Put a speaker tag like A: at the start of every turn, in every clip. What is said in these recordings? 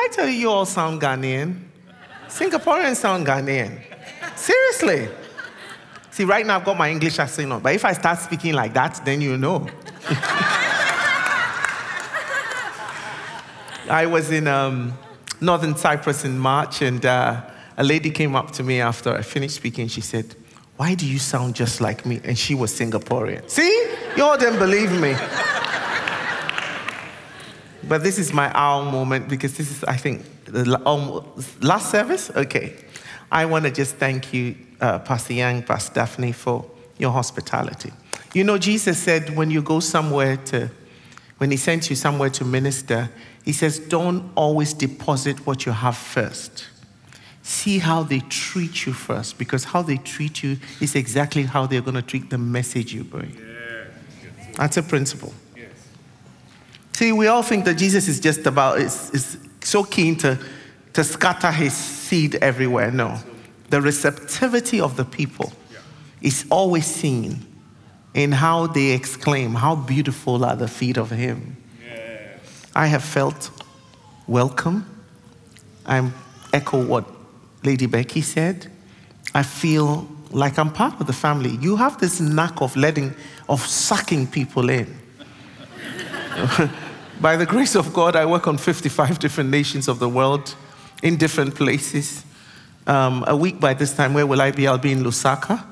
A: I tell you, you all sound Ghanaian? Singaporeans sound Ghanaian. Seriously. See, right now I've got my English accent on, but if I start speaking like that, then you know. I was in um, northern Cyprus in March, and uh, a lady came up to me after I finished speaking. She said, Why do you sound just like me? And she was Singaporean. See? You all didn't believe me. But this is my owl moment because this is, I think, the um, last service? Okay. I want to just thank you, uh, Pastor Yang, Pastor Daphne, for your hospitality. You know, Jesus said when you go somewhere to, when He sends you somewhere to minister, He says, don't always deposit what you have first. See how they treat you first, because how they treat you is exactly how they're going to treat the message you bring. That's a principle. See, we all think that Jesus is just about, is, is so keen to, to scatter his seed everywhere. No. The receptivity of the people is always seen in how they exclaim, How beautiful are the feet of him. I have felt welcome. I echo what Lady Becky said. I feel like I'm part of the family. You have this knack of letting, of sucking people in. By the grace of God, I work on 55 different nations of the world in different places. Um, a week by this time, where will I be? I'll be in Lusaka,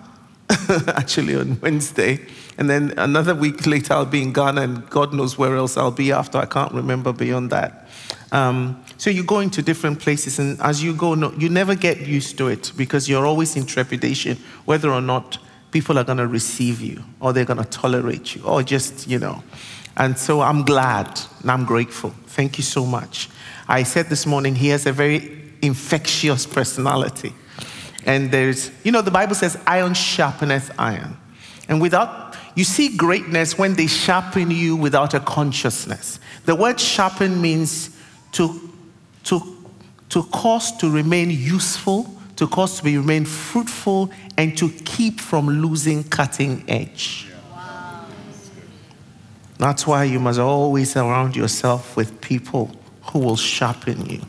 A: actually on Wednesday. And then another week later, I'll be in Ghana, and God knows where else I'll be after. I can't remember beyond that. Um, so you go into different places, and as you go, no, you never get used to it because you're always in trepidation whether or not people are going to receive you, or they're going to tolerate you, or just, you know. And so I'm glad and I'm grateful. Thank you so much. I said this morning, he has a very infectious personality. And there's, you know, the Bible says, iron sharpeneth iron. And without you see greatness when they sharpen you without a consciousness. The word sharpen means to, to, to cause to remain useful, to cause to be, remain fruitful, and to keep from losing cutting edge. That's why you must always surround yourself with people who will sharpen you.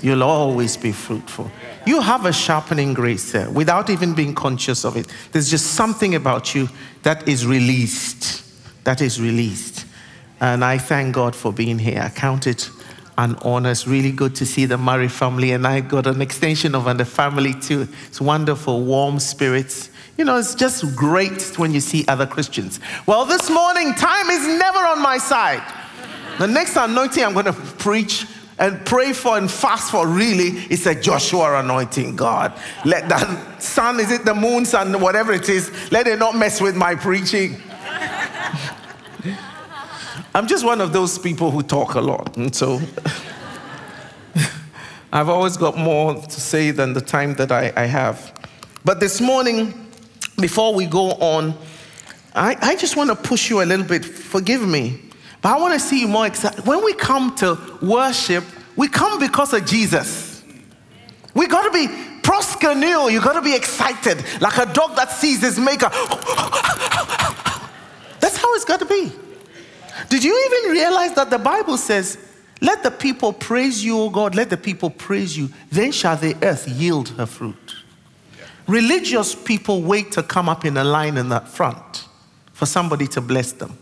A: You'll always be fruitful. You have a sharpening grace there without even being conscious of it. There's just something about you that is released. That is released. And I thank God for being here. I count it an honor. It's really good to see the Murray family, and I got an extension of the family too. It's wonderful, warm spirits. You know, it's just great when you see other Christians. Well, this morning, time is never on my side. The next anointing I'm going to preach and pray for and fast for really is a Joshua anointing. God, let that sun, is it the moon, sun, whatever it is, let it not mess with my preaching. I'm just one of those people who talk a lot. And so I've always got more to say than the time that I, I have. But this morning, before we go on, I, I just want to push you a little bit. Forgive me. But I want to see you more excited. When we come to worship, we come because of Jesus. We got to be proskuneo. You got to be excited, like a dog that sees his maker. That's how it's got to be. Did you even realize that the Bible says, Let the people praise you, O God, let the people praise you, then shall the earth yield her fruit. Religious people wait to come up in a line in the front for somebody to bless them.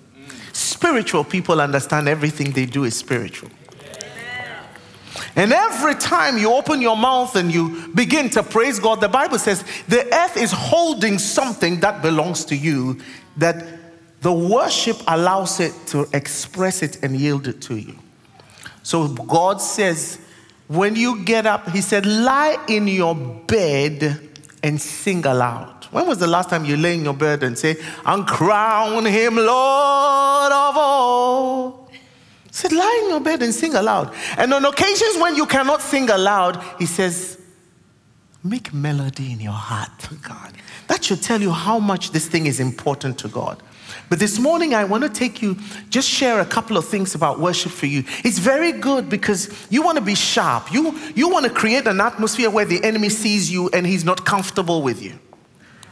A: Spiritual people understand everything they do is spiritual. And every time you open your mouth and you begin to praise God, the Bible says the earth is holding something that belongs to you, that the worship allows it to express it and yield it to you. So God says, when you get up, He said, lie in your bed and sing aloud. When was the last time you lay in your bed and say, and crown him Lord of all? He said, lie in your bed and sing aloud. And on occasions when you cannot sing aloud, he says, make melody in your heart God. That should tell you how much this thing is important to God. But this morning, I want to take you, just share a couple of things about worship for you. It's very good because you want to be sharp. You, you want to create an atmosphere where the enemy sees you and he's not comfortable with you.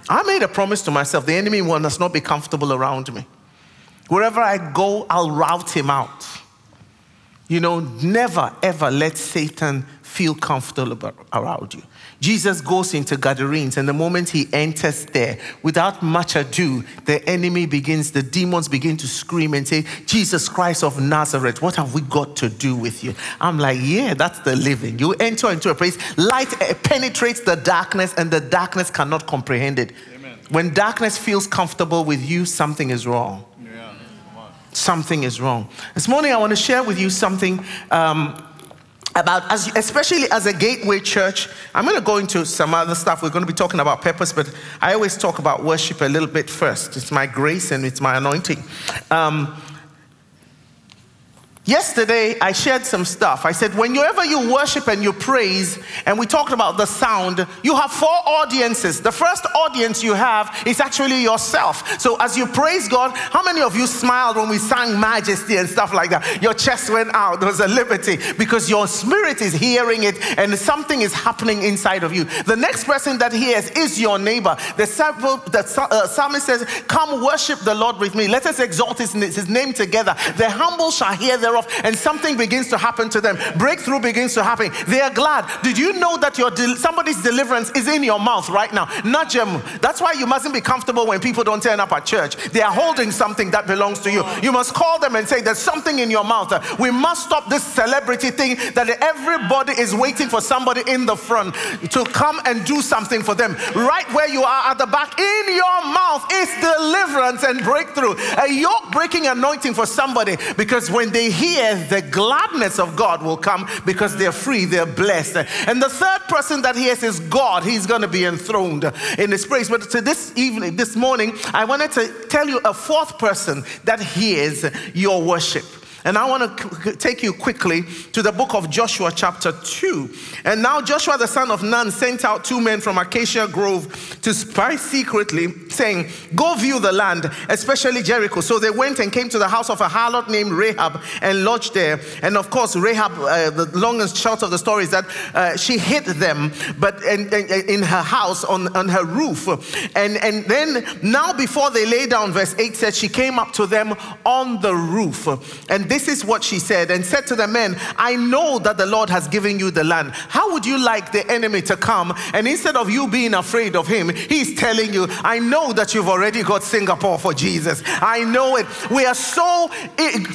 A: I made a promise to myself the enemy must not be comfortable around me. Wherever I go, I'll rout him out. You know, never ever let Satan feel comfortable around you. Jesus goes into Gadarenes, and the moment he enters there, without much ado, the enemy begins, the demons begin to scream and say, Jesus Christ of Nazareth, what have we got to do with you? I'm like, yeah, that's the living. You enter into a place, light penetrates the darkness, and the darkness cannot comprehend it. Amen. When darkness feels comfortable with you, something is wrong. Yeah. Something is wrong. This morning, I want to share with you something um, about as especially as a gateway church i'm going to go into some other stuff. We're going to be talking about purpose but i always talk about worship a little bit first. It's my grace and it's my anointing. Um, Yesterday, I shared some stuff. I said, whenever you worship and you praise, and we talked about the sound, you have four audiences. The first audience you have is actually yourself. So, as you praise God, how many of you smiled when we sang Majesty and stuff like that? Your chest went out. There was a liberty because your spirit is hearing it and something is happening inside of you. The next person that hears is your neighbor. The, uh, psalmist says, Come worship the Lord with me. Let us exalt his, name together. The humble shall hear thereof and something begins to happen to them. Breakthrough begins to happen. They are glad. Did you know that your somebody's deliverance is in your mouth right now? Not Jem. That's why you mustn't be comfortable when people don't turn up at church. They are holding something that belongs to you. You must call them and say, There's something in your mouth. We must stop this celebrity thing that everybody is waiting for somebody in the front to come and do something for them. Right where you are at the back, in your mouth is deliverance and breakthrough. A yoke breaking anointing for somebody because when they hear hear, the gladness of God will come because they're free, they're blessed. And the third person that hears is God. He's going to be enthroned in this place. But to this evening, this morning, I wanted to tell you a fourth person that hears your worship. And I want to take you quickly to the book of Joshua, chapter 2. And now Joshua, the son of Nun, sent out two men from Acacia Grove to spy secretly, saying, Go view the land, especially Jericho. So they went and came to the house of a harlot named Rahab and lodged there. And of course, Rahab, uh, the long and short of the story is that uh, she hid them, but in, in, in, her house on, on her roof. And, and then now, before they lay down, verse 8 says, She came up to them on the roof. And this is what she said and said to the men, I know that the Lord has given you the land. How would you like the enemy to come? And instead of you being afraid of him, he's telling you, I know that you've already got Singapore for Jesus. I know it. We are so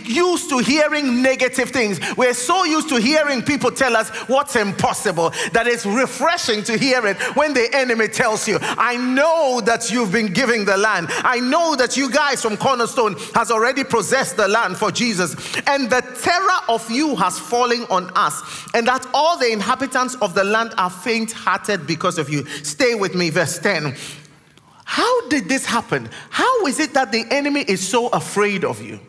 A: used to hearing negative things. We're so used to hearing people tell us what's impossible that it's refreshing to hear it when the enemy tells you, I know that you've been giving the land. I know that you guys from Cornerstone has already possessed the land for Jesus and the terror of you has fallen on us, and that all the inhabitants of the land are faint hearted because of you. Stay with me, verse 10. How did this happen? How is it that the enemy is so afraid of you?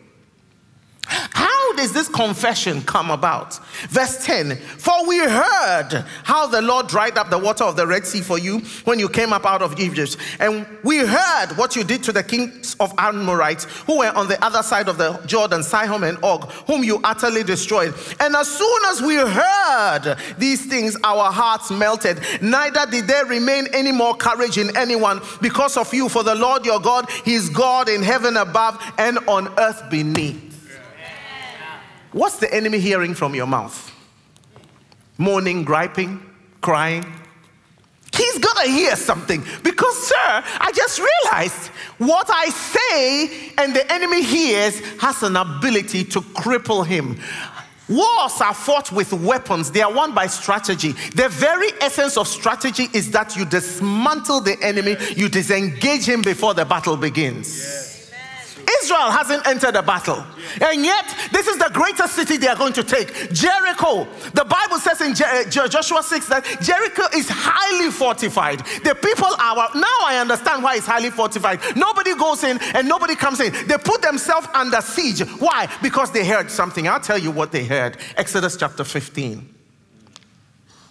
A: How does this confession come about? Verse 10 For we heard how the Lord dried up the water of the Red Sea for you when you came up out of Egypt. And we heard what you did to the kings of Amorites who were on the other side of the Jordan, Sihon and Og, whom you utterly destroyed. And as soon as we heard these things, our hearts melted. Neither did there remain any more courage in anyone because of you. For the Lord your God, He is God in heaven above and on earth beneath. What's the enemy hearing from your mouth? Moaning, griping, crying? He's gonna hear something because, sir, I just realized what I say and the enemy hears has an ability to cripple him. Wars are fought with weapons, they are won by strategy. The very essence of strategy is that you dismantle the enemy, you disengage him before the battle begins. Yes. Israel hasn't entered a battle. And yet, this is the greatest city they are going to take Jericho. The Bible says in Je- uh, Joshua 6 that Jericho is highly fortified. The people are, now I understand why it's highly fortified. Nobody goes in and nobody comes in. They put themselves under siege. Why? Because they heard something. I'll tell you what they heard. Exodus chapter 15.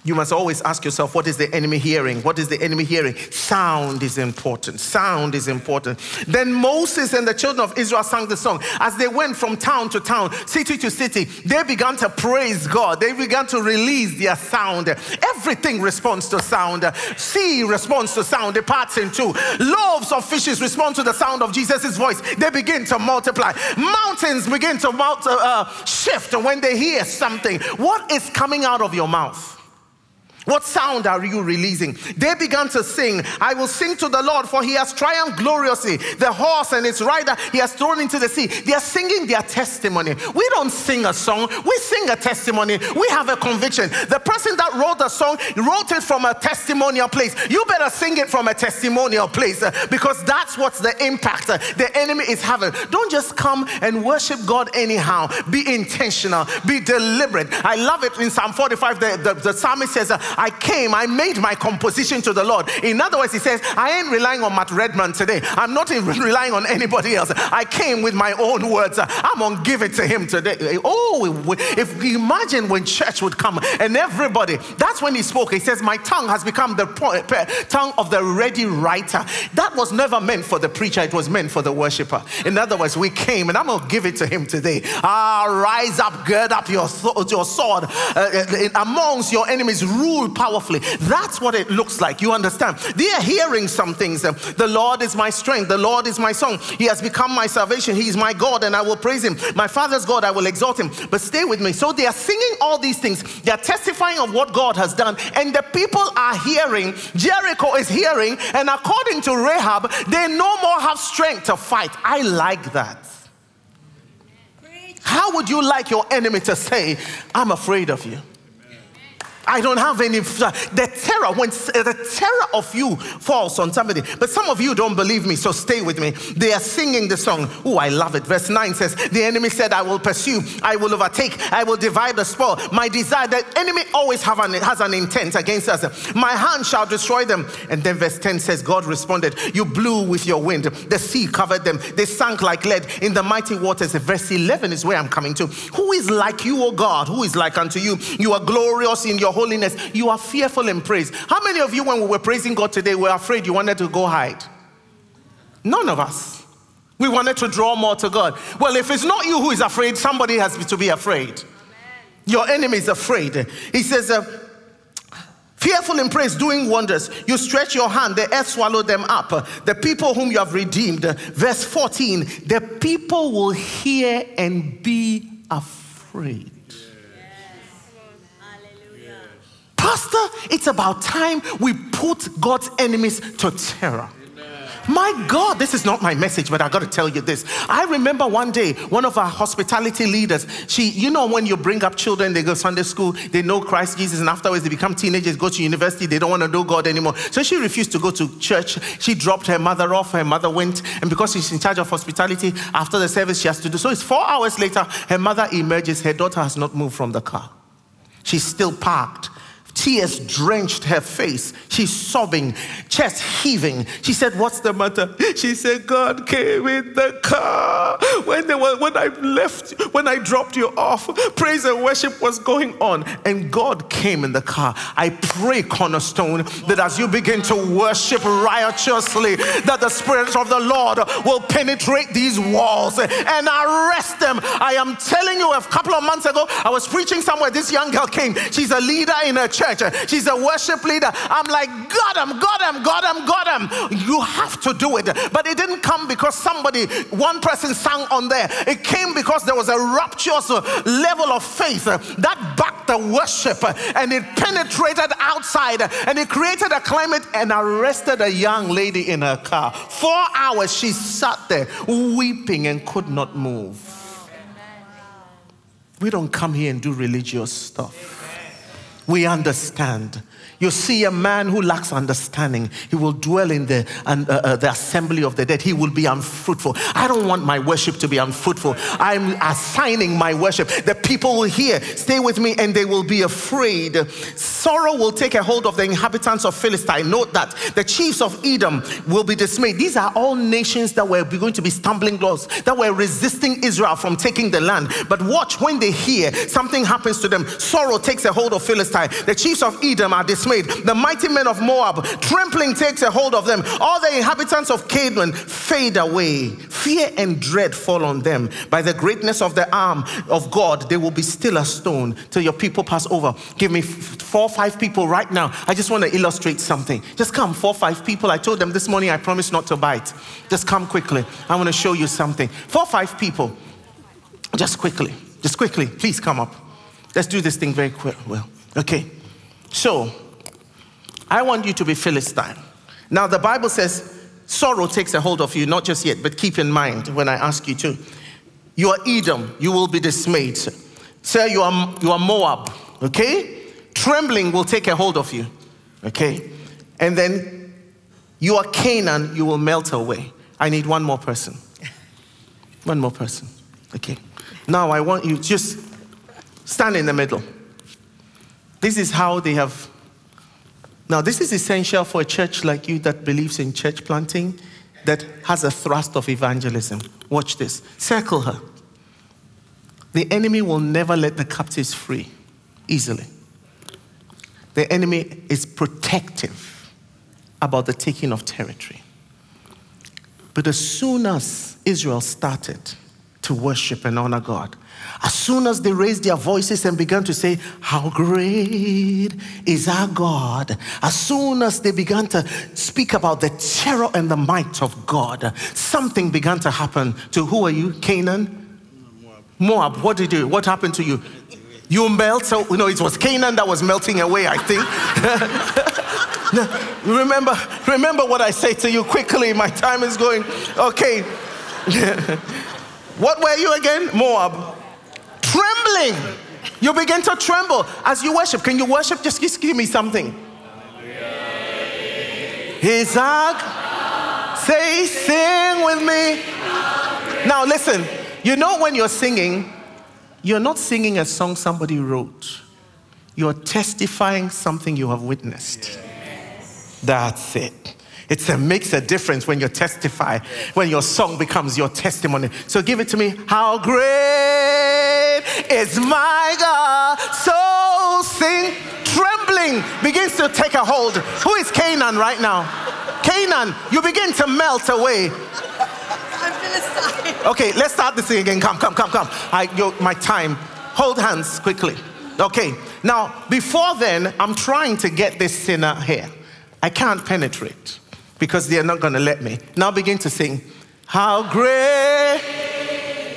A: You must always ask yourself, what is the enemy hearing? What is the enemy hearing? Sound is important. Sound is important. Then Moses and the children of Israel sang the song. As they went from town to town, city to city, they began to praise God. They began to release their sound. Everything responds to sound. Sea responds to sound, it parts in two. Loaves of fishes respond to the sound of Jesus' voice. They begin to multiply. Mountains begin to multi- uh, shift when they hear something. What is coming out of your mouth? What sound are you releasing? They began to sing, I will sing to the Lord, for he has triumphed gloriously. The horse and its rider he has thrown into the sea. They are singing their testimony. We don't sing a song, we sing a testimony. We have a conviction. The person that wrote the song wrote it from a testimonial place. You better sing it from a testimonial place uh, because that's what's the impact uh, the enemy is having. Don't just come and worship God anyhow. Be intentional, be deliberate. I love it in Psalm 45. The, the, the psalmist says, uh, I came, I made my composition to the Lord. In other words, he says, I ain't relying on Matt Redman today. I'm not even relying on anybody else. I came with my own words. I'm going to give it to him today. Oh, if you imagine when church would come and everybody, that's when he spoke. He says, My tongue has become the tongue of the ready writer. That was never meant for the preacher, it was meant for the worshiper. In other words, we came and I'm going to give it to him today. Ah, rise up, gird up your, your sword uh, amongst your enemies, rule powerfully. That's what it looks like. You understand? They are hearing some things. Eh? The Lord is my strength. The Lord is my song. He has become my salvation. He is my God, and I will praise him. My father's God, I will exalt him. But stay with me. So they are singing all these things. They are testifying of what God has done, and the people are hearing. Jericho is hearing, and according to Rahab, they no more have strength to fight. I like that. How would you like your enemy to say, I'm afraid of you? I don't have any. The terror, when uh, the terror of you falls on somebody. But some of you don't believe me, so stay with me. They are singing the song. Oh, I love it. Verse 9 says, The enemy said, I will pursue, I will overtake, I will divide the spoil. My desire, the enemy always have an, has an intent against us. My hand shall destroy them. And then verse 10 says, God responded, You blew with your wind, the sea covered them, they sank like lead in the mighty waters. Verse 11 is where I'm coming to. Who is like you, O God? Who is like unto you? You are glorious in your holiness. You are fearful in praise. How many of you, when we were praising God today, were afraid you wanted to go hide? None of us. We wanted to draw more to God. Well, if it's not you who is afraid, somebody has to be afraid. Amen. Your enemy is afraid. He says, uh, Fearful in praise, doing wonders. You stretch your hand, the earth swallowed them up. The people whom you have redeemed. Verse 14 the people will hear and be afraid. Pastor, it's about time we put God's enemies to terror. My God, this is not my message, but I got to tell you this. I remember one day, one of our hospitality leaders, she, you know, when you bring up children, they go Sunday school, they know Christ Jesus, and afterwards they become teenagers, go to university, they don't want to know God anymore. So she refused to go to church. She dropped her mother off. Her mother went, and because she's in charge of hospitality, after the service, she has to do. So it's four hours later, her mother emerges. Her daughter has not moved from the car. She's still parked Tears drenched her face. She's sobbing, chest heaving. She said, What's the matter? She said, God came in the car. When, they were, when I left, when I dropped you off, praise and worship was going on. And God came in the car. I pray, Cornerstone, that as you begin to worship righteously, that the Spirit of the Lord will penetrate these walls and arrest them. I am telling you, a couple of months ago, I was preaching somewhere. This young girl came. She's a leader in a church church. She's a worship leader. I'm like, got him, God, him, got him, got him. You have to do it. But it didn't come because somebody, one person sang on there. It came because there was a rapturous level of faith that backed the worship and it penetrated outside and it created a climate and arrested a young lady in her car. Four hours she sat there weeping and could not move. We don't come here and do religious stuff we understand. You see a man who lacks understanding, he will dwell in the, uh, uh, the assembly of the dead. He will be unfruitful. I don't want my worship to be unfruitful. I'm assigning my worship. The people will hear, stay with me, and they will be afraid. Sorrow will take a hold of the inhabitants of Philistine. Note that the chiefs of Edom will be dismayed. These are all nations that were going to be stumbling blocks, that were resisting Israel from taking the land. But watch when they hear something happens to them. Sorrow takes a hold of Philistine. The chiefs of Edom are dismayed. The mighty men of Moab, trembling takes a hold of them. All the inhabitants of Canaan fade away. Fear and dread fall on them. By the greatness of the arm of God, they will be still a stone till your people pass over. Give me four, five people right now. I just want to illustrate something. Just come, four, five people. I told them this morning I promise not to bite. Just come quickly. I want to show you something. Four, five people. Just quickly. Just quickly. Please come up. Let's do this thing very quick. Well, okay. So, I want you to be Philistine. Now, the Bible says sorrow takes a hold of you, not just yet, but keep in mind when I ask you to. You are Edom, you will be dismayed. Sir, you are, you are Moab, okay? Trembling will take a hold of you, okay? And then you are Canaan, you will melt away. I need one more person. One more person, okay? Now I want you just stand in the middle. This is how they have. Now, this is essential for a church like you that believes in church planting, that has a thrust of evangelism. Watch this. Circle her. The enemy will never let the captives free easily. The enemy is protective about the taking of territory. But as soon as Israel started to worship and honor God, as soon as they raised their voices and began to say, How great is our God, as soon as they began to speak about the terror and the might of God, something began to happen to who are you? Canaan? Moab. What did you? What happened to you? You melt. So you know it was Canaan that was melting away. I think. remember, remember what I say to you quickly. My time is going. Okay. what were you again? Moab. Trembling. You begin to tremble as you worship. Can you worship? Just, just give me something. Isaac, say, sing with me. Now listen. You know, when you're singing, you're not singing a song somebody wrote, you're testifying something you have witnessed. That's it. It's a makes a difference when you testify, when your song becomes your testimony. So give it to me. How great is my God? So sing. Trembling begins to take a hold. Who is Canaan right now? Canaan, you begin to melt away. Okay, let's start this thing again. Come, come, come, come. I, yo, my time. Hold hands quickly. Okay, now before then, I'm trying to get this sinner here. I can't penetrate because they're not going to let me. Now begin to sing. How great.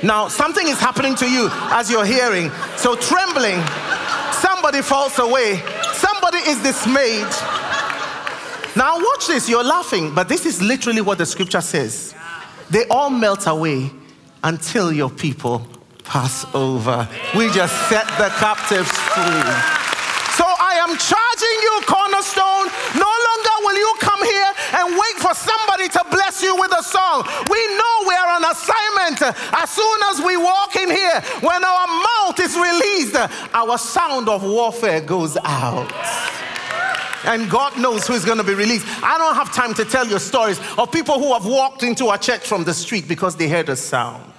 A: Now, something is happening to you as you're hearing. So, trembling, somebody falls away, somebody is dismayed. Now, watch this. You're laughing, but this is literally what the scripture says. They all melt away until your people pass over. We just set the captives free. So I am charging song. We know we are on assignment. As soon as we walk in here, when our mouth is released, our sound of warfare goes out and God knows who's going to be released. I don't have time to tell you stories of people who have walked into a church from the street because they heard a sound.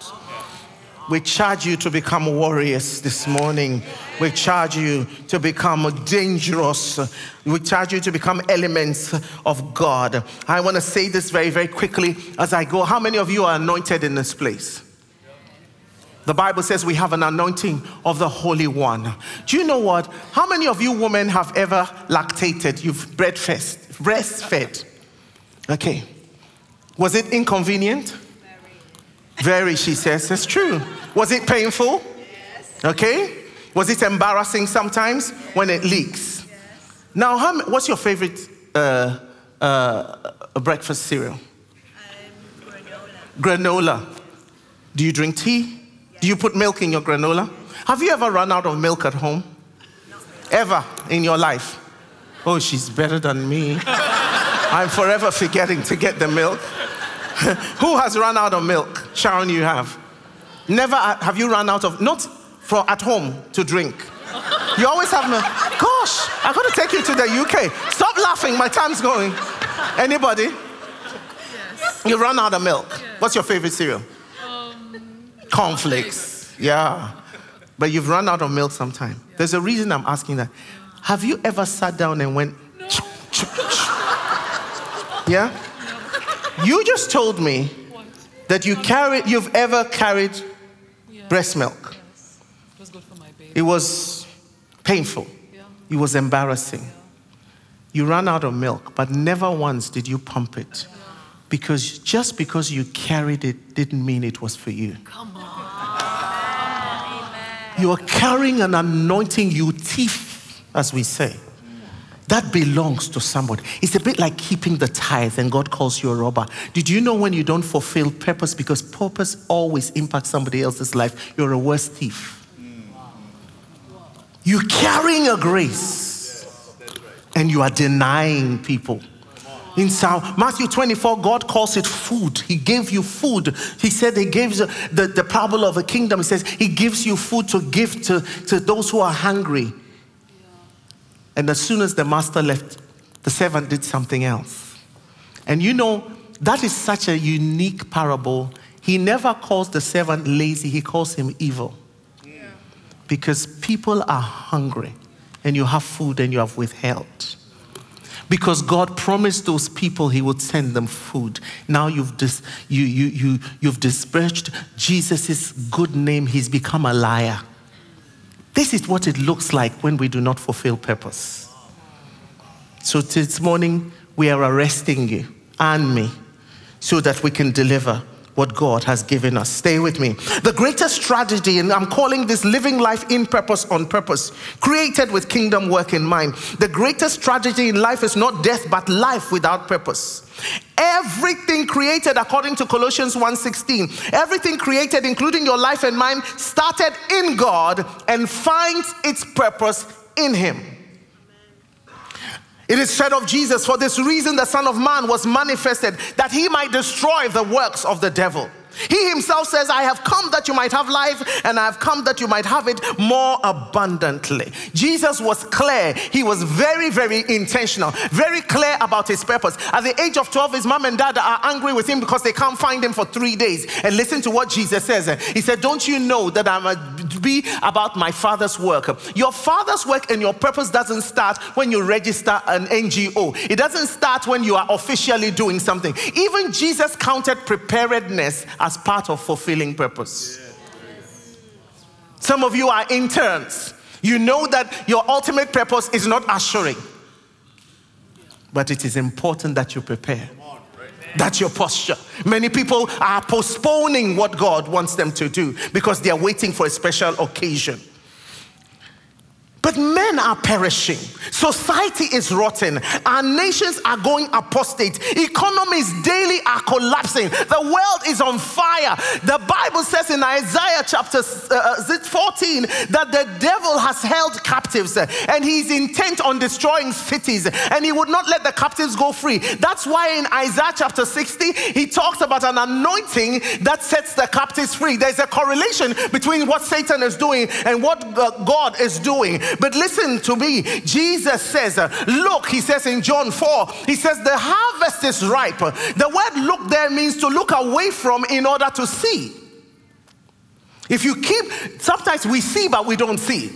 A: We charge you to become warriors this morning. We charge you to become dangerous. We charge you to become elements of God. I want to say this very, very quickly as I go. How many of you are anointed in this place? The Bible says we have an anointing of the Holy One. Do you know what? How many of you women have ever lactated? You've breastfed, breastfed. Okay. Was it inconvenient? Very. She says. It's true. Was it painful? Yes. Okay. Was it embarrassing sometimes when it leaks? Yes. Now, how, what's your favorite uh, uh, breakfast cereal? Um, granola. Granola. Do you drink tea? Do you put milk in your granola? Have you ever run out of milk at home? Ever in your life? Oh, she's better than me. I'm forever forgetting to get the milk. Who has run out of milk? Sharon, you have. Never uh, have you run out of, not for at home to drink. You always have milk. Gosh, I gotta take you to the UK. Stop laughing, my time's going. Anybody? Yes. You run out of milk. Yes. What's your favorite cereal? Um, cornflakes. Yeah. But you've run out of milk sometime. There's a reason I'm asking that. Have you ever sat down and went, no. yeah? You just told me? That you carried, you've ever carried yeah. breast milk.
B: Yes. It was good for my baby.
A: It was painful. Yeah. It was embarrassing. Yeah. You ran out of milk, but never once did you pump it. Because just because you carried it didn't mean it was for you.
B: Come on.
A: You are carrying an anointing, you thief, as we say. That belongs to somebody. It's a bit like keeping the tithe and God calls you a robber. Did you know when you don't fulfill purpose, because purpose always impacts somebody else's life, you're a worse thief? You're carrying a grace and you are denying people. In Matthew 24, God calls it food. He gave you food. He said He gives the, the parable of a kingdom. He says He gives you food to give to, to those who are hungry. And as soon as the master left, the servant did something else. And you know, that is such a unique parable. He never calls the servant lazy, he calls him evil. Yeah. Because people are hungry and you have food and you have withheld. Because God promised those people he would send them food. Now you've, dis- you, you, you, you've disparaged Jesus' good name, he's become a liar. This is what it looks like when we do not fulfill purpose. So this morning, we are arresting you and me so that we can deliver what God has given us. Stay with me. The greatest strategy, and I'm calling this living life in purpose on purpose, created with kingdom work in mind. The greatest strategy in life is not death, but life without purpose. Everything created according to Colossians 1:16, everything created including your life and mine started in God and finds its purpose in him. It is said of Jesus, for this reason the Son of Man was manifested, that he might destroy the works of the devil. He himself says, I have come that you might have life, and I have come that you might have it more abundantly. Jesus was clear. He was very, very intentional, very clear about his purpose. At the age of 12, his mom and dad are angry with him because they can't find him for three days. And listen to what Jesus says. He said, Don't you know that I'm a be about my father's work? Your father's work and your purpose doesn't start when you register an NGO, it doesn't start when you are officially doing something. Even Jesus counted preparedness as part of fulfilling purpose. Some of you are interns. You know that your ultimate purpose is not assuring, but it is important that you prepare. That's your posture. Many people are postponing what God wants them to do because they are waiting for a special occasion. But men are perishing. Society is rotten. Our nations are going apostate. Economies daily are collapsing. The world is on fire. The Bible says in Isaiah chapter uh, uh 14 that the devil has held captives and he's intent on destroying cities and he would not let the captives go free. That's why in Isaiah chapter 60 he talks about an anointing that sets the captives free. There's a correlation between what Satan is doing and what uh, God is doing. But listen to me. Jesus says, uh, Look, he says in John 4, he says, The harvest is ripe. The word look there means to look away from in order to see. If you keep, sometimes we see, but we don't see.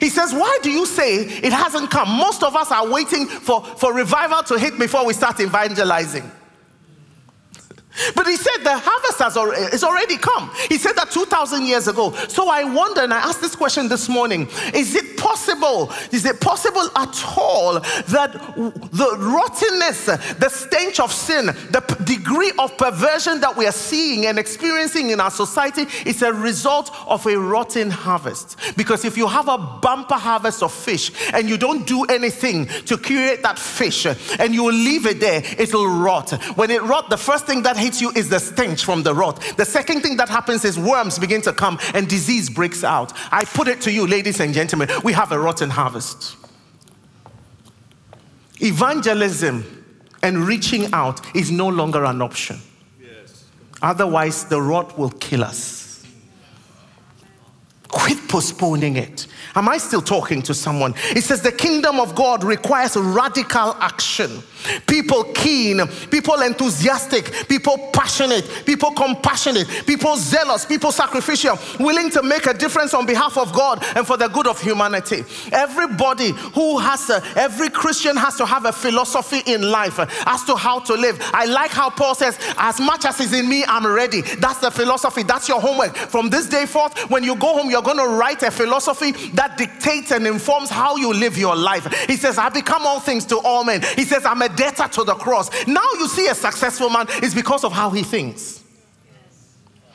A: He says, Why do you say it hasn't come? Most of us are waiting for, for revival to hit before we start evangelizing. But he said the harvest has already, is already come. He said that 2,000 years ago. So I wonder, and I asked this question this morning is it possible, is it possible at all that the rottenness, the stench of sin, the degree of perversion that we are seeing and experiencing in our society is a result of a rotten harvest? Because if you have a bumper harvest of fish and you don't do anything to create that fish and you leave it there, it'll rot. When it rot, the first thing that hits you is the stench from the rot. The second thing that happens is worms begin to come and disease breaks out. I put it to you, ladies and gentlemen, we have a rotten harvest. Evangelism and reaching out is no longer an option. Yes. Otherwise, the rot will kill us. Quit postponing it. Am I still talking to someone? It says the kingdom of God requires radical action. People keen, people enthusiastic, people passionate, people compassionate, people zealous, people sacrificial, willing to make a difference on behalf of God and for the good of humanity. Everybody who has a, every Christian has to have a philosophy in life as to how to live. I like how Paul says, as much as is in me, I'm ready. That's the philosophy. That's your homework. From this day forth, when you go home, you're going to write a philosophy that dictates and informs how you live your life. He says, I become all things to all men. He says, I'm a debtor to the cross. Now you see a successful man is because of how he thinks.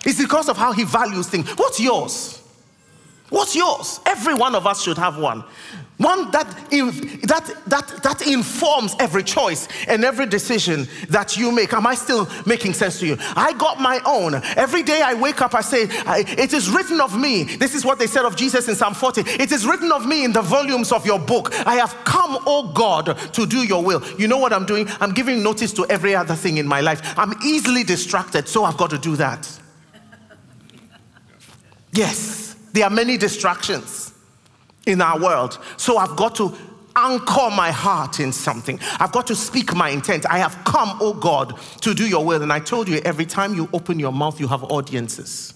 A: It's because of how he values things. What's yours? What's yours? Every one of us should have one. One that, that, that, that informs every choice and every decision that you make. Am I still making sense to you? I got my own. Every day I wake up, I say, It is written of me. This is what they said of Jesus in Psalm 40. It is written of me in the volumes of your book. I have come, oh God, to do your will. You know what I'm doing? I'm giving notice to every other thing in my life. I'm easily distracted, so I've got to do that. Yes, there are many distractions in our world. So I've got to anchor my heart in something. I've got to speak my intent. I have come, oh God, to do your will. And I told you, every time you open your mouth, you have audiences.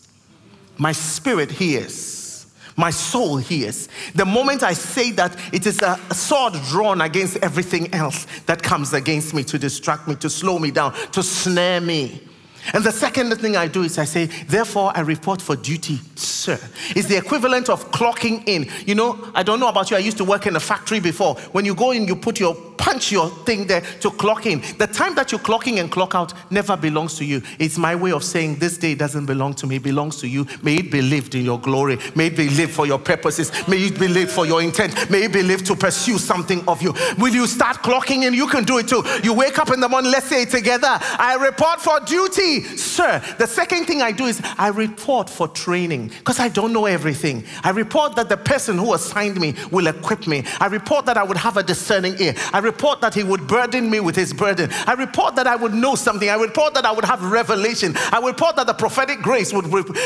A: My spirit hears. My soul hears. The moment I say that, it is a sword drawn against everything else that comes against me to distract me, to slow me down, to snare me. And the second thing I do is I say, therefore, I report for duty, sir. It's the equivalent of clocking in. You know, I don't know about you, I used to work in a factory before. When you go in, you put your punch your thing there to clock in. The time that you clock in and clock out never belongs to you. It's my way of saying this day doesn't belong to me, it belongs to you. May it be lived in your glory. May it be lived for your purposes. May it be lived for your intent. May it be lived to pursue something of you. Will you start clocking in? You can do it too. You wake up in the morning, let's say it together. I report for duty, sir. The second thing I do is I report for training because I don't know everything. I report that the person who assigned me will equip me. I report that I would have a discerning ear. I report that He would burden me with His burden. I report that I would know something. I report that I would have revelation. I report that the prophetic grace would.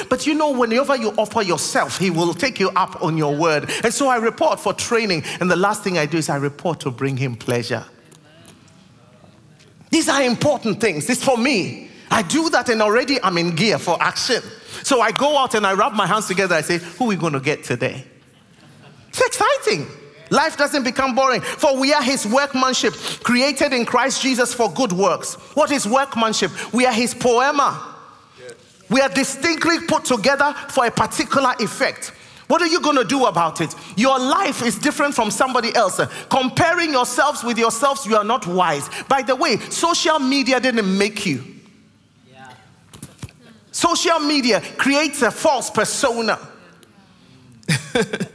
A: But you know, whenever you offer yourself, He will take you up on your word. And so I report for training. And the last thing I do is I report to bring Him pleasure. These are important things. It's for me. I do that and already I'm in gear for action. So I go out and I rub my hands together. I say, Who are we going to get today? It's exciting. Life doesn't become boring. For we are his workmanship, created in Christ Jesus for good works. What is workmanship? We are his poema. We are distinctly put together for a particular effect. What are you going to do about it? Your life is different from somebody else. Comparing yourselves with yourselves, you are not wise. By the way, social media didn't make you. Yeah. Social media creates a false persona.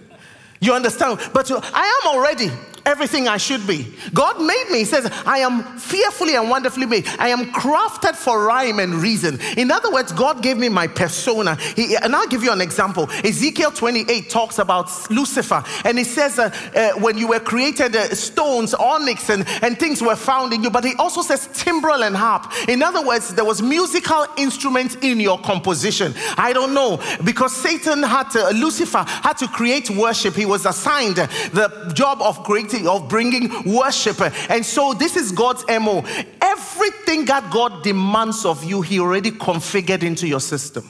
A: You understand? But I am already everything I should be. God made me. He says, I am fearfully and wonderfully made. I am crafted for rhyme and reason. In other words, God gave me my persona. He, and I'll give you an example. Ezekiel 28 talks about Lucifer. And he says, uh, uh, when you were created, uh, stones, onyx, and, and things were found in you. But he also says timbrel and harp. In other words, there was musical instruments in your composition. I don't know. Because Satan had to, Lucifer had to create worship. He was assigned the job of of bringing worship. And so this is God's MO. Everything that God demands of you, He already configured into your system.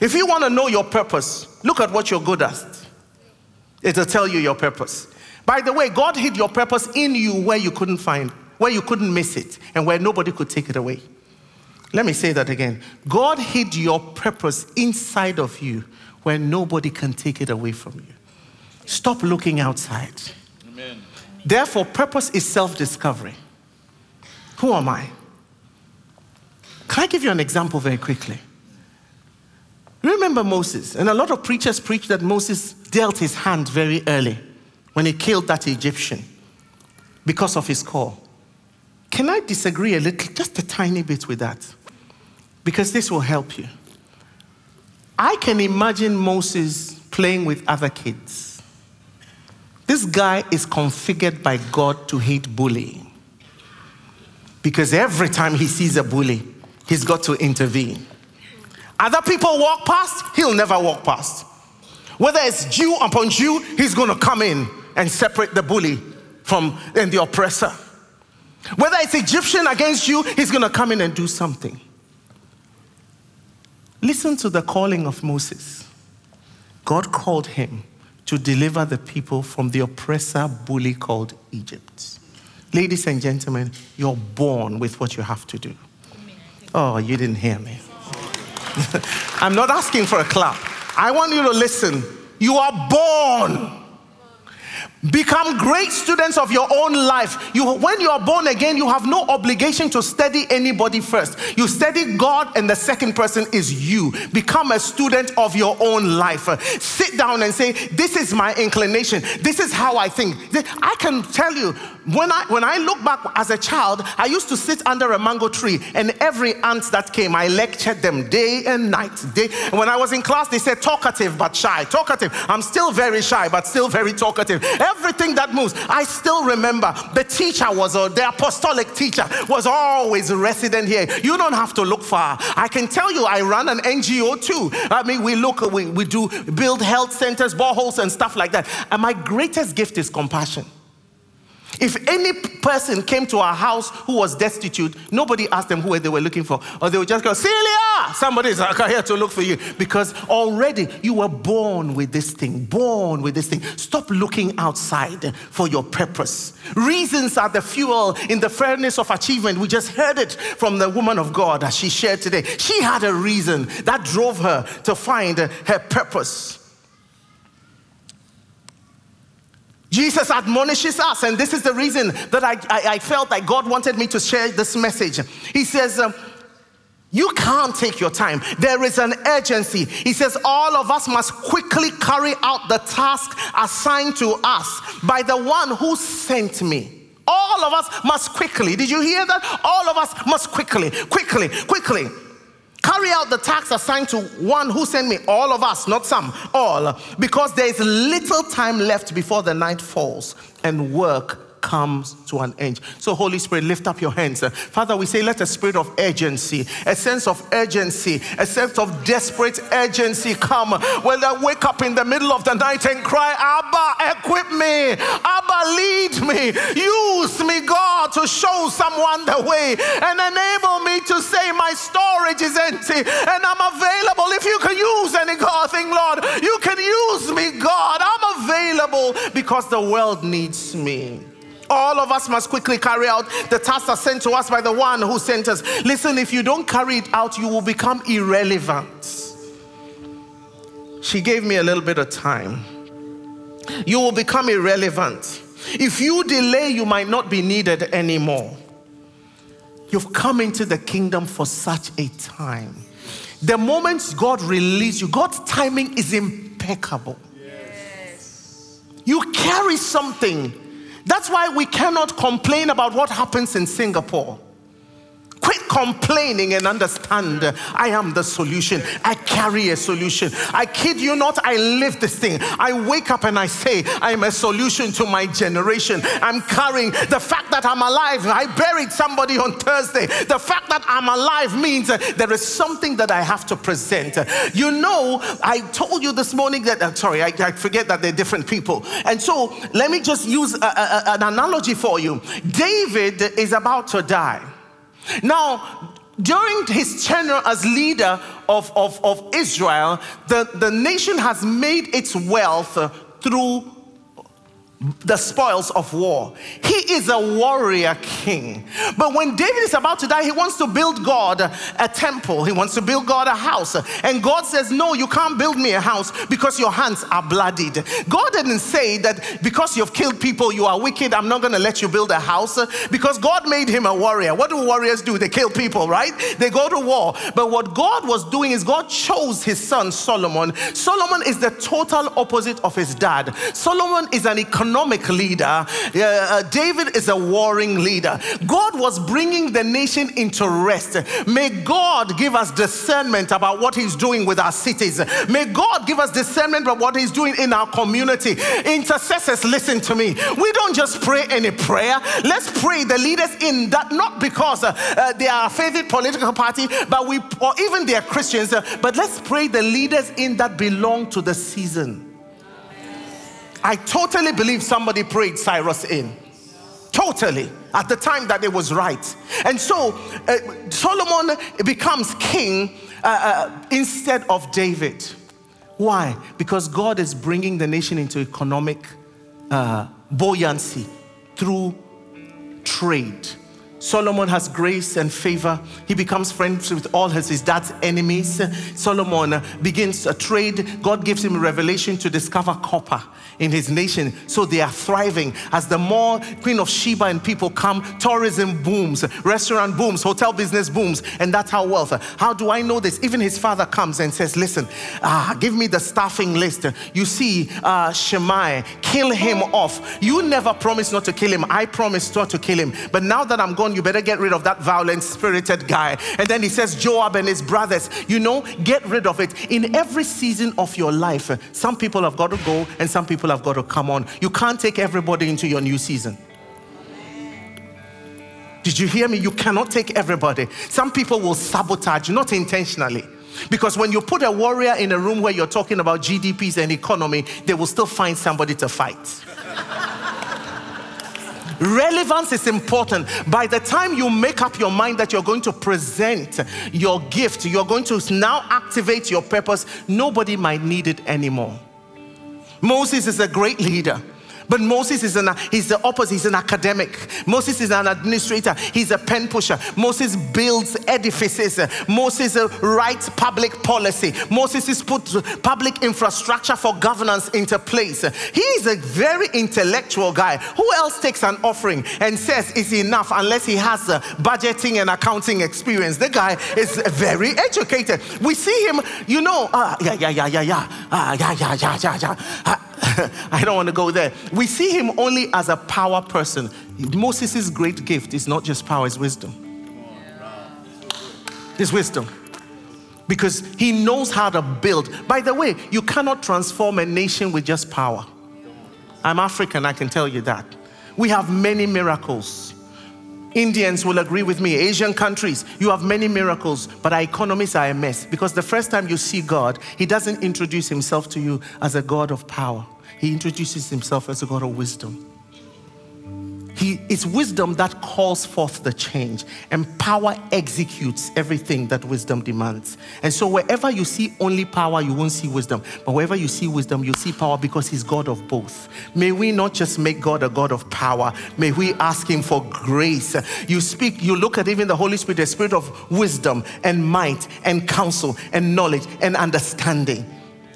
A: If you want to know your purpose, look at what you're good at. It'll tell you your purpose. By the way, God hid your purpose in you where you couldn't find, where you couldn't miss it, and where nobody could take it away. Let me say that again. God hid your purpose inside of you where nobody can take it away from you. Stop looking outside. Amen. Therefore, purpose is self discovery. Who am I? Can I give you an example very quickly? Remember Moses, and a lot of preachers preach that Moses dealt his hand very early when he killed that Egyptian because of his call. Can I disagree a little, just a tiny bit with that? Because this will help you. I can imagine Moses playing with other kids this guy is configured by God to hate bullying. Because every time he sees a bully, he's got to intervene. Other people walk past, he'll never walk past. Whether it's Jew upon Jew, he's going to come in and separate the bully from and the oppressor. Whether it's Egyptian against you, he's going to come in and do something. Listen to the calling of Moses. God called him to deliver the people from the oppressor bully called Egypt. Ladies and gentlemen, you're born with what you have to do. Oh, you didn't hear me. I'm not asking for a clap. I want you to listen. You are born Become great students of your own life. You, when you are born again, you have no obligation to study anybody first. You study God, and the second person is you. Become a student of your own life. sit down and say, This is my inclination. This is how I think. I can tell you, when I, when I look back as a child, I used to sit under a mango tree, and every ant that came, I lectured them day and night. Day. And when I was in class, they said talkative but shy. Talkative. I'm still very shy, but still very talkative. Everything that moves, I still remember. The teacher was, uh, the apostolic teacher was always resident here. You don't have to look far. I can tell you, I run an NGO too. I mean, we look, we, we do build health centers, boreholes, and stuff like that. And my greatest gift is compassion. If any person came to our house who was destitute, nobody asked them who they were looking for. Or they would just go, Celia, somebody's here to look for you. Because already you were born with this thing, born with this thing. Stop looking outside for your purpose. Reasons are the fuel in the furnace of achievement. We just heard it from the woman of God as she shared today. She had a reason that drove her to find her purpose. Jesus admonishes us, and this is the reason that I, I, I felt that God wanted me to share this message. He says, um, You can't take your time. There is an urgency. He says, All of us must quickly carry out the task assigned to us by the one who sent me. All of us must quickly. Did you hear that? All of us must quickly, quickly, quickly. Carry out the task assigned to one who sent me, all of us, not some, all, because there is little time left before the night falls and work comes to an end. So, Holy Spirit, lift up your hands. Father, we say, let a spirit of urgency, a sense of urgency, a sense of desperate urgency come. When I wake up in the middle of the night and cry, Abba, equip me, Abba, lead me, use me, God, to show someone the way and enable me to say, My storage is empty and I'm available. If you can use any God thing, Lord, you can use me, God. I'm available because the world needs me. All of us must quickly carry out the tasks sent to us by the one who sent us. Listen, if you don't carry it out, you will become irrelevant. She gave me a little bit of time. You will become irrelevant. If you delay, you might not be needed anymore. You've come into the kingdom for such a time. The moment God releases you, God's timing is impeccable. Yes. You carry something that's why we cannot complain about what happens in Singapore. Quit complaining and understand I am the solution. I carry a solution. I kid you not, I live this thing. I wake up and I say, I am a solution to my generation. I'm carrying the fact that I'm alive. I buried somebody on Thursday. The fact that I'm alive means uh, there is something that I have to present. You know, I told you this morning that, uh, sorry, I, I, forget that they're different people. And so let me just use a, a, an analogy for you. David is about to die. Now, during his tenure as leader of, of, of Israel, the, the nation has made its wealth through the spoils of war. He is a warrior king. But when David is about to die, he wants to build God a temple. He wants to build God a house. And God says, No, you can't build me a house because your hands are bloodied. God didn't say that because you've killed people, you are wicked. I'm not going to let you build a house because God made him a warrior. What do warriors do? They kill people, right? They go to war. But what God was doing is God chose his son Solomon. Solomon is the total opposite of his dad. Solomon is an economic economic leader, uh, David is a warring leader. God was bringing the nation into rest. May God give us discernment about what He's doing with our cities. May God give us discernment about what He's doing in our community. Intercessors, listen to me. We don't just pray any prayer. Let's pray the leaders in that, not because uh, uh, they are a favorite political party, but we, or even they are Christians, uh, but let's pray the leaders in that belong to the season. I totally believe somebody prayed Cyrus in. Totally. at the time that it was right. And so uh, Solomon becomes king uh, uh, instead of David. Why? Because God is bringing the nation into economic uh, buoyancy through trade. Solomon has grace and favor. He becomes friends with all his, dad's enemies. Solomon begins a trade. God gives him revelation to discover copper in his nation. So they are thriving. As the more Queen of Sheba and people come, tourism booms, restaurant booms, hotel business booms, and that's how wealth. How do I know this? Even his father comes and says, Listen, ah, give me the staffing list. You see, uh, Shimei, kill him off. You never promised not to kill him. I promised not to kill him. But now that I'm gone, you better get rid of that violent spirited guy. And then he says, Joab and his brothers, you know, get rid of it. In every season of your life, some people have got to go and some people have got to come on. You can't take everybody into your new season. Did you hear me? You cannot take everybody. Some people will sabotage, not intentionally. Because when you put a warrior in a room where you're talking about GDPs and economy, they will still find somebody to fight. Relevance is important. By the time you make up your mind that you're going to present your gift, you're going to now activate your purpose, nobody might need it anymore. Moses is a great leader. But Moses is an, he's the opposite. He's an academic. Moses is an administrator. He's a pen pusher. Moses builds edifices. Moses writes public policy. Moses has put public infrastructure for governance into place. He is a very intellectual guy. Who else takes an offering and says it's enough unless he has a budgeting and accounting experience? The guy is very educated. We see him, you know, uh, yeah, yeah, yeah, yeah, yeah, uh, yeah, yeah, yeah, yeah, yeah. Uh, I don't want to go there. We see him only as a power person. Moses' great gift is not just power, it's wisdom. It's wisdom. Because he knows how to build. By the way, you cannot transform a nation with just power. I'm African, I can tell you that. We have many miracles. Indians will agree with me. Asian countries, you have many miracles, but our economies are a mess because the first time you see God, He doesn't introduce Himself to you as a God of power, He introduces Himself as a God of wisdom. He, it's wisdom that calls forth the change, and power executes everything that wisdom demands. And so, wherever you see only power, you won't see wisdom. But wherever you see wisdom, you see power because He's God of both. May we not just make God a God of power, may we ask Him for grace. You speak, you look at even the Holy Spirit, the spirit of wisdom and might and counsel and knowledge and understanding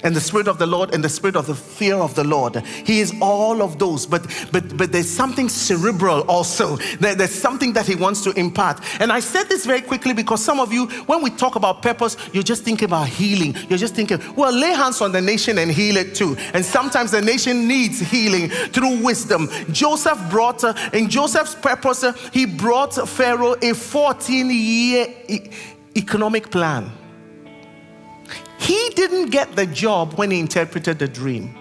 A: and the spirit of the lord and the spirit of the fear of the lord. He is all of those. But but but there's something cerebral also. There, there's something that he wants to impart. And i said this very quickly because some of you when we talk about purpose you're just thinking about healing. You're just thinking well lay hands on the nation and heal it too. And sometimes the nation needs healing through wisdom. Joseph brought uh, in joseph's purpose uh, he brought pharaoh a 14 year e- economic plan he didn't get the job when he interpreted the dream.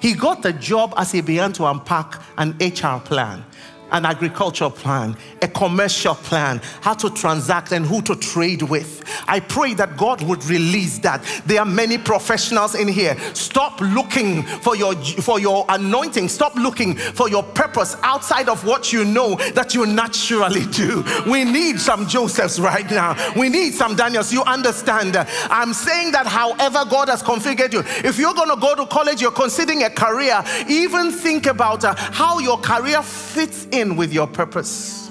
A: He got the job as he began to unpack an HR plan an agricultural plan, a commercial plan, how to transact and who to trade with. I pray that God would release that. There are many professionals in here. Stop looking for your for your anointing. Stop looking for your purpose outside of what you know that you naturally do. We need some Josephs right now. We need some Daniels. You understand? I'm saying that however God has configured you, if you're going to go to college, you're considering a career, even think about uh, how your career fits in with your purpose.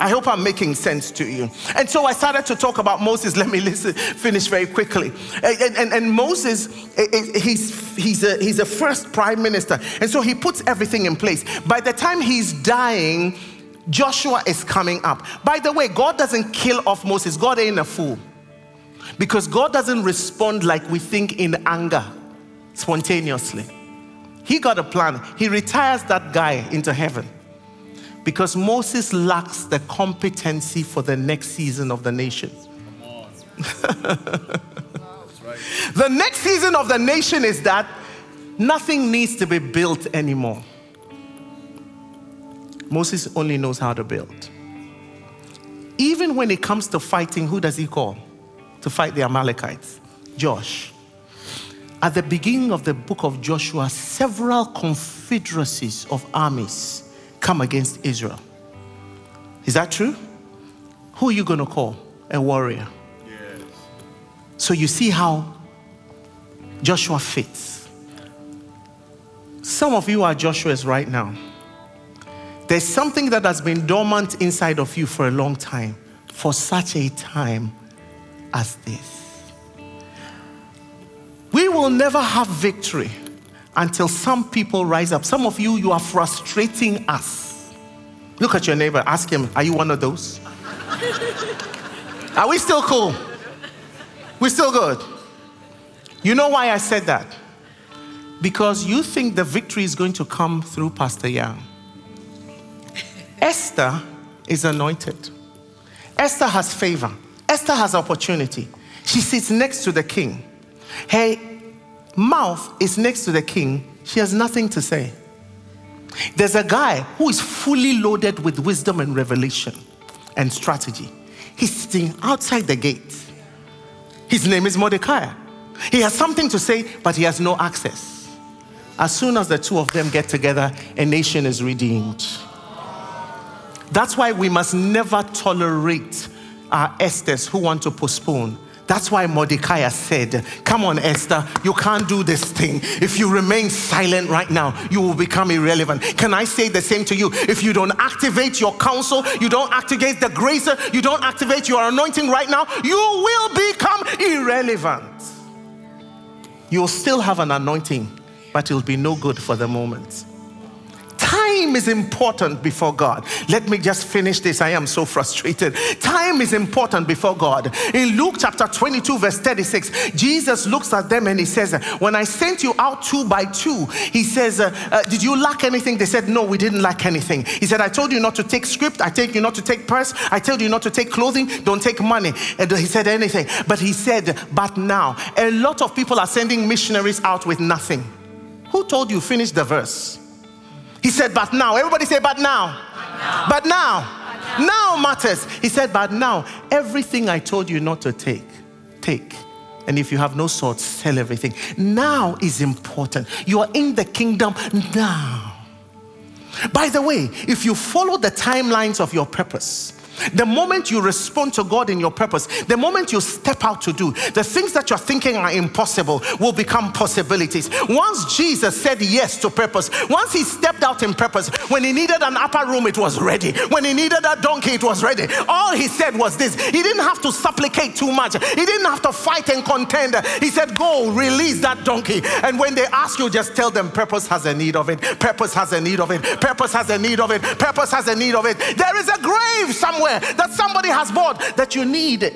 A: I hope I'm making sense to you. And so I started to talk about Moses. Let me listen, finish very quickly. And, and, and Moses, he's, he's, a, he's a first prime minister. And so he puts everything in place. By the time he's dying, Joshua is coming up. By the way, God doesn't kill off Moses, God ain't a fool. Because God doesn't respond like we think in anger, spontaneously. He got a plan. He retires that guy into heaven because Moses lacks the competency for the next season of the nation. The next season of the nation is that nothing needs to be built anymore. Moses only knows how to build. Even when it comes to fighting, who does he call to fight the Amalekites? Josh. At the beginning of the book of Joshua, several confederacies of armies come against Israel. Is that true? Who are you going to call? A warrior.
C: Yes.
A: So you see how Joshua fits. Some of you are Joshua's right now. There's something that has been dormant inside of you for a long time, for such a time as this. We will never have victory until some people rise up. Some of you, you are frustrating us. Look at your neighbor, ask him, Are you one of those? are we still cool? We're still good. You know why I said that? Because you think the victory is going to come through Pastor Yang. Esther is anointed. Esther has favor. Esther has opportunity. She sits next to the king. Her mouth is next to the king. She has nothing to say. There's a guy who is fully loaded with wisdom and revelation and strategy. He's sitting outside the gate. His name is Mordecai. He has something to say, but he has no access. As soon as the two of them get together, a nation is redeemed. That's why we must never tolerate our Esthers who want to postpone. That's why Mordecai said, Come on, Esther, you can't do this thing. If you remain silent right now, you will become irrelevant. Can I say the same to you? If you don't activate your counsel, you don't activate the grace, you don't activate your anointing right now, you will become irrelevant. You'll still have an anointing, but it'll be no good for the moment. Time is important before God. Let me just finish this. I am so frustrated. Time is important before God. In Luke chapter 22, verse 36, Jesus looks at them and he says, When I sent you out two by two, he says, uh, uh, Did you lack anything? They said, No, we didn't lack anything. He said, I told you not to take script. I told you not to take purse. I told you not to take clothing. Don't take money. And he said anything. But he said, But now, a lot of people are sending missionaries out with nothing. Who told you? Finish the verse. He said, But now. Everybody say, But now. But now. But now. now matters. He said, But now, everything I told you not to take, take. And if you have no sword, sell everything. Now is important. You are in the kingdom now. By the way, if you follow the timelines of your purpose, the moment you respond to God in your purpose, the moment you step out to do, the things that you're thinking are impossible will become possibilities. Once Jesus said yes to purpose, once he stepped out in purpose, when he needed an upper room, it was ready. When he needed a donkey, it was ready. All he said was this he didn't have to supplicate too much, he didn't have to fight and contend. He said, Go, release that donkey. And when they ask you, just tell them purpose has a need of it, purpose has a need of it, purpose has a need of it, purpose has a need of it. There is a grave somewhere that somebody has bought that you need.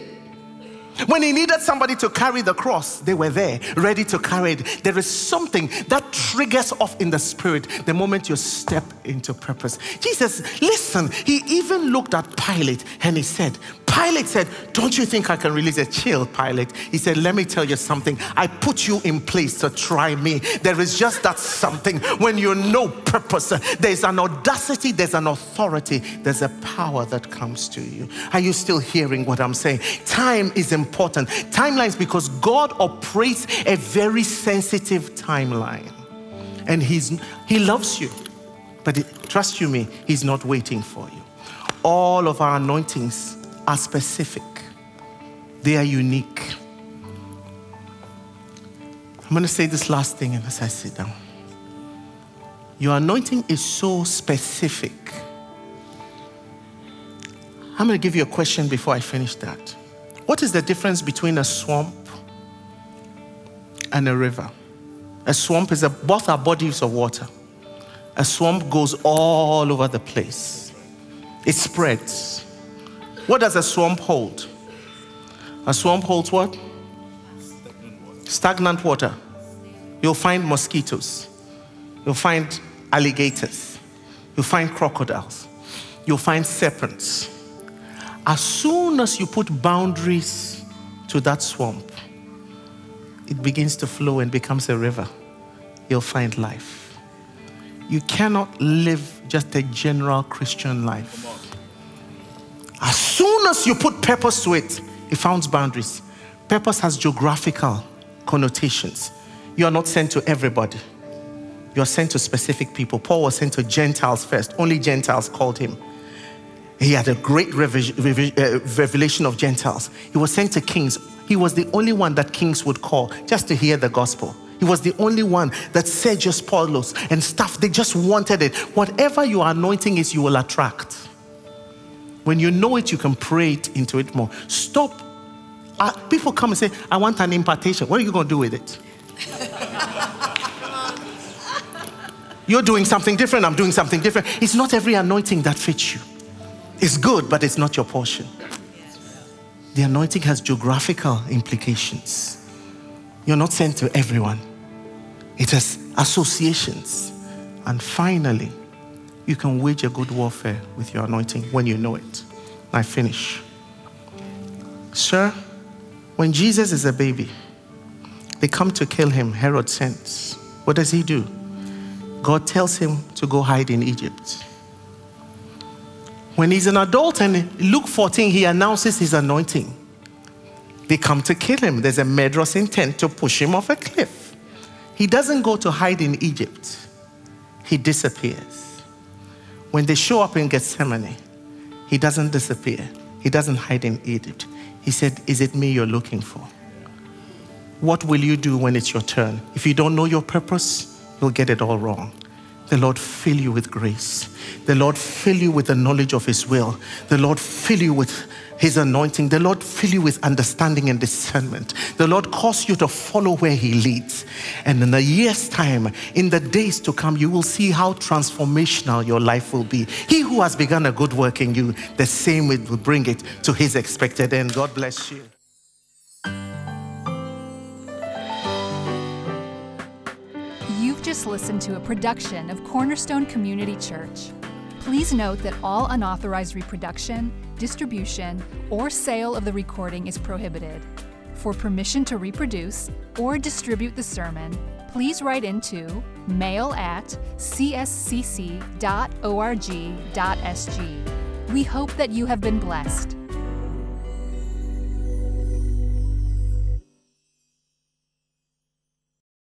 A: When he needed somebody to carry the cross, they were there, ready to carry it. There is something that triggers off in the spirit the moment you step into purpose. Jesus, listen, he even looked at Pilate and he said, Pilate said, Don't you think I can release a chill, Pilate? He said, Let me tell you something. I put you in place to try me. There is just that something when you know purpose, there's an audacity, there's an authority, there's a power that comes to you. Are you still hearing what I'm saying? Time is important. Timelines because God operates a very sensitive timeline. And he's, He loves you. But trust you me, He's not waiting for you. All of our anointings are specific, they are unique. I'm going to say this last thing and as I sit down. Your anointing is so specific. I'm going to give you a question before I finish that. What is the difference between a swamp and a river? A swamp is a, both are bodies of water. A swamp goes all over the place. It spreads. What does a swamp hold? A swamp holds what? Stagnant water. You'll find mosquitoes. You'll find alligators. You'll find crocodiles. You'll find serpents. As soon as you put boundaries to that swamp, it begins to flow and becomes a river. You'll find life. You cannot live just a general Christian life. As soon as you put purpose to it, it founds boundaries. Purpose has geographical connotations. You are not sent to everybody, you are sent to specific people. Paul was sent to Gentiles first, only Gentiles called him. He had a great uh, revelation of Gentiles. He was sent to kings. He was the only one that kings would call just to hear the gospel. He was the only one that Sergius Paulus and stuff. They just wanted it. Whatever your anointing is, you will attract. When you know it, you can pray it into it more. Stop. Uh, people come and say, I want an impartation. What are you going to do with it? You're doing something different. I'm doing something different. It's not every anointing that fits you. It's good, but it's not your portion. The anointing has geographical implications. You're not sent to everyone, it has associations. And finally, you can wage a good warfare with your anointing when you know it. I finish. Sir, when Jesus is a baby, they come to kill him, Herod sends. What does he do? God tells him to go hide in Egypt. When he's an adult and Luke 14, he announces his anointing. They come to kill him. There's a murderous intent to push him off a cliff. He doesn't go to hide in Egypt, he disappears. When they show up in Gethsemane, he doesn't disappear, he doesn't hide in Egypt. He said, Is it me you're looking for? What will you do when it's your turn? If you don't know your purpose, you'll get it all wrong. The Lord fill you with grace. The Lord fill you with the knowledge of His will. The Lord fill you with His anointing. The Lord fill you with understanding and discernment. The Lord cause you to follow where He leads. And in a year's time, in the days to come, you will see how transformational your life will be. He who has begun a good work in you, the same will bring it to His expected end. God bless you.
C: You've just listened to a production of Cornerstone Community Church. Please note that all unauthorized reproduction, distribution, or sale of the recording is prohibited. For permission to reproduce or distribute the sermon, please write into mail at cscc.org.sg. We hope that you have been blessed.